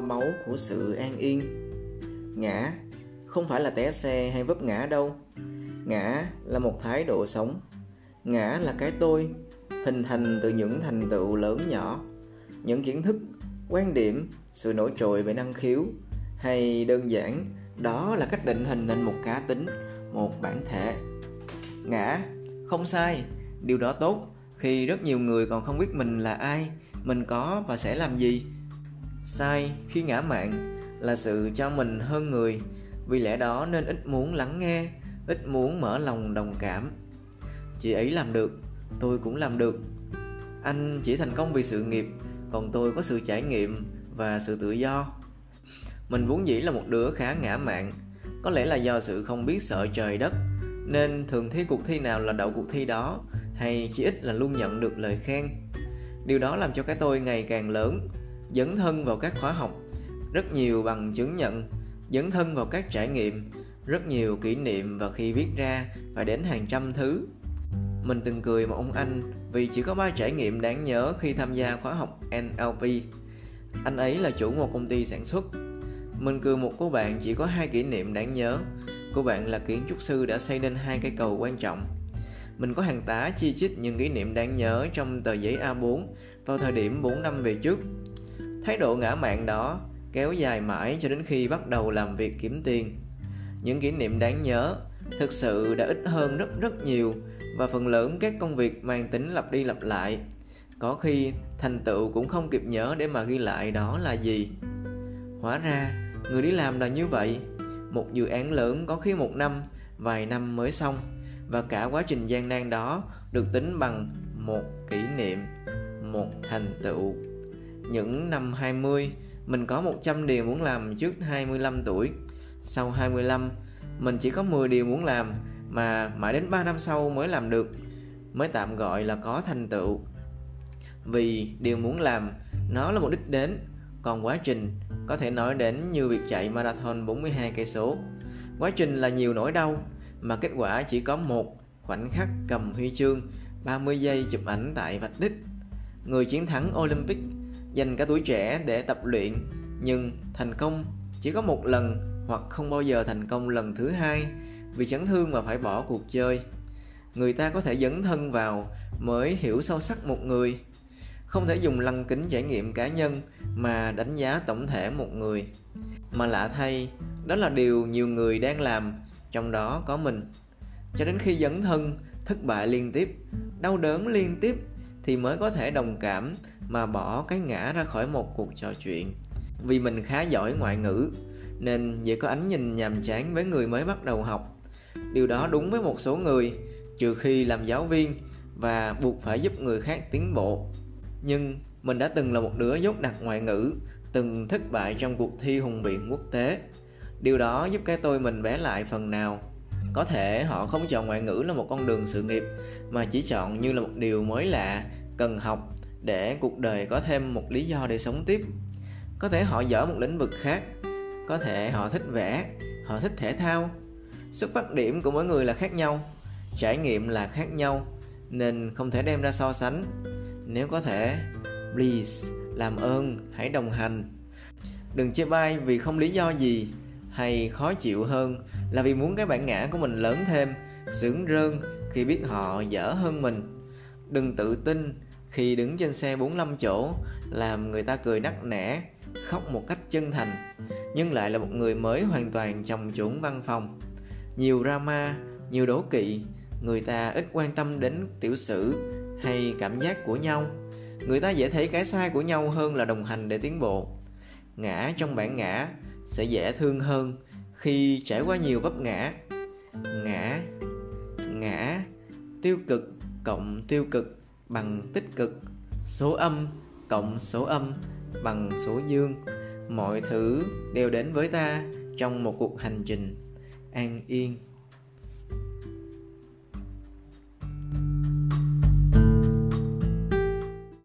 báu của sự an yên. Ngã không phải là té xe hay vấp ngã đâu. Ngã là một thái độ sống. Ngã là cái tôi, hình thành từ những thành tựu lớn nhỏ. Những kiến thức, quan điểm, sự nổi trội về năng khiếu hay đơn giản, đó là cách định hình nên một cá tính, một bản thể. Ngã không sai, điều đó tốt khi rất nhiều người còn không biết mình là ai, mình có và sẽ làm gì sai, khi ngã mạng là sự cho mình hơn người. Vì lẽ đó nên ít muốn lắng nghe, ít muốn mở lòng đồng cảm. Chị ấy làm được, tôi cũng làm được. Anh chỉ thành công vì sự nghiệp, còn tôi có sự trải nghiệm và sự tự do. Mình vốn dĩ là một đứa khá ngã mạn có lẽ là do sự không biết sợ trời đất, nên thường thi cuộc thi nào là đậu cuộc thi đó, hay chỉ ít là luôn nhận được lời khen. Điều đó làm cho cái tôi ngày càng lớn dấn thân vào các khóa học, rất nhiều bằng chứng nhận, dấn thân vào các trải nghiệm, rất nhiều kỷ niệm và khi viết ra phải đến hàng trăm thứ mình từng cười một ông anh vì chỉ có ba trải nghiệm đáng nhớ khi tham gia khóa học NLP. Anh ấy là chủ một công ty sản xuất. Mình cười một cô bạn chỉ có hai kỷ niệm đáng nhớ. Cô bạn là kiến trúc sư đã xây nên hai cây cầu quan trọng. Mình có hàng tá chi chít những kỷ niệm đáng nhớ trong tờ giấy A4 vào thời điểm 4 năm về trước. Thái độ ngã mạn đó kéo dài mãi cho đến khi bắt đầu làm việc kiếm tiền. Những kỷ niệm đáng nhớ thực sự đã ít hơn rất rất nhiều và phần lớn các công việc mang tính lặp đi lặp lại. Có khi thành tựu cũng không kịp nhớ để mà ghi lại đó là gì. Hóa ra, người đi làm là như vậy. Một dự án lớn có khi một năm, vài năm mới xong và cả quá trình gian nan đó được tính bằng một kỷ niệm, một thành tựu những năm 20 mình có 100 điều muốn làm trước 25 tuổi. Sau 25 mình chỉ có 10 điều muốn làm mà mãi đến 3 năm sau mới làm được, mới tạm gọi là có thành tựu. Vì điều muốn làm, nó là một đích đến, còn quá trình có thể nói đến như việc chạy marathon 42 cây số. Quá trình là nhiều nỗi đau, mà kết quả chỉ có một khoảnh khắc cầm huy chương 30 giây chụp ảnh tại vạch đích. Người chiến thắng Olympic dành cả tuổi trẻ để tập luyện. Nhưng thành công chỉ có một lần hoặc không bao giờ thành công lần thứ hai, vì chấn thương mà phải bỏ cuộc chơi. Người ta có thể dấn thân vào mới hiểu sâu sắc một người. Không thể dùng lăng kính trải nghiệm cá nhân mà đánh giá tổng thể một người. Mà lạ thay, đó là điều nhiều người đang làm, trong đó có mình. Cho đến khi dấn thân, thất bại liên tiếp, đau đớn liên tiếp thì mới có thể đồng cảm mà bỏ cái ngã ra khỏi một cuộc trò chuyện. Vì mình khá giỏi ngoại ngữ, nên dễ có ánh nhìn nhàm chán với người mới bắt đầu học. Điều đó đúng với một số người, trừ khi làm giáo viên và buộc phải giúp người khác tiến bộ. Nhưng mình đã từng là một đứa dốt đặc ngoại ngữ, từng thất bại trong cuộc thi hùng biện quốc tế. Điều đó giúp cái tôi mình bé lại phần nào. Có thể họ không chọn ngoại ngữ là một con đường sự nghiệp, mà chỉ chọn như là một điều mới lạ, cần học để cuộc đời có thêm một lý do để sống tiếp. Có thể họ giỏi một lĩnh vực khác, có thể họ thích vẽ, họ thích thể thao. Xuất phát điểm của mỗi người là khác nhau, trải nghiệm là khác nhau, nên không thể đem ra so sánh. Nếu có thể, please, làm ơn, hãy đồng hành. Đừng chê bai vì không lý do gì, hay khó chịu hơn là vì muốn cái bản ngã của mình lớn thêm, sướng rơn khi biết họ dở hơn mình. Đừng tự tin khi đứng trên xe 45 chỗ, làm người ta cười nắc nẻ, khóc một cách chân thành, nhưng lại là một người mới hoàn toàn chồng chủng văn phòng. Nhiều drama, nhiều đố kỵ, người ta ít quan tâm đến tiểu sử hay cảm giác của nhau. Người ta dễ thấy cái sai của nhau hơn là đồng hành để tiến bộ. Ngã trong bản ngã sẽ dễ thương hơn khi trải qua nhiều vấp ngã. Ngã ngã, tiêu cực cộng tiêu cực bằng tích cực. Số âm cộng số âm bằng số dương. Mọi thứ đều đến với ta trong một cuộc hành trình an yên.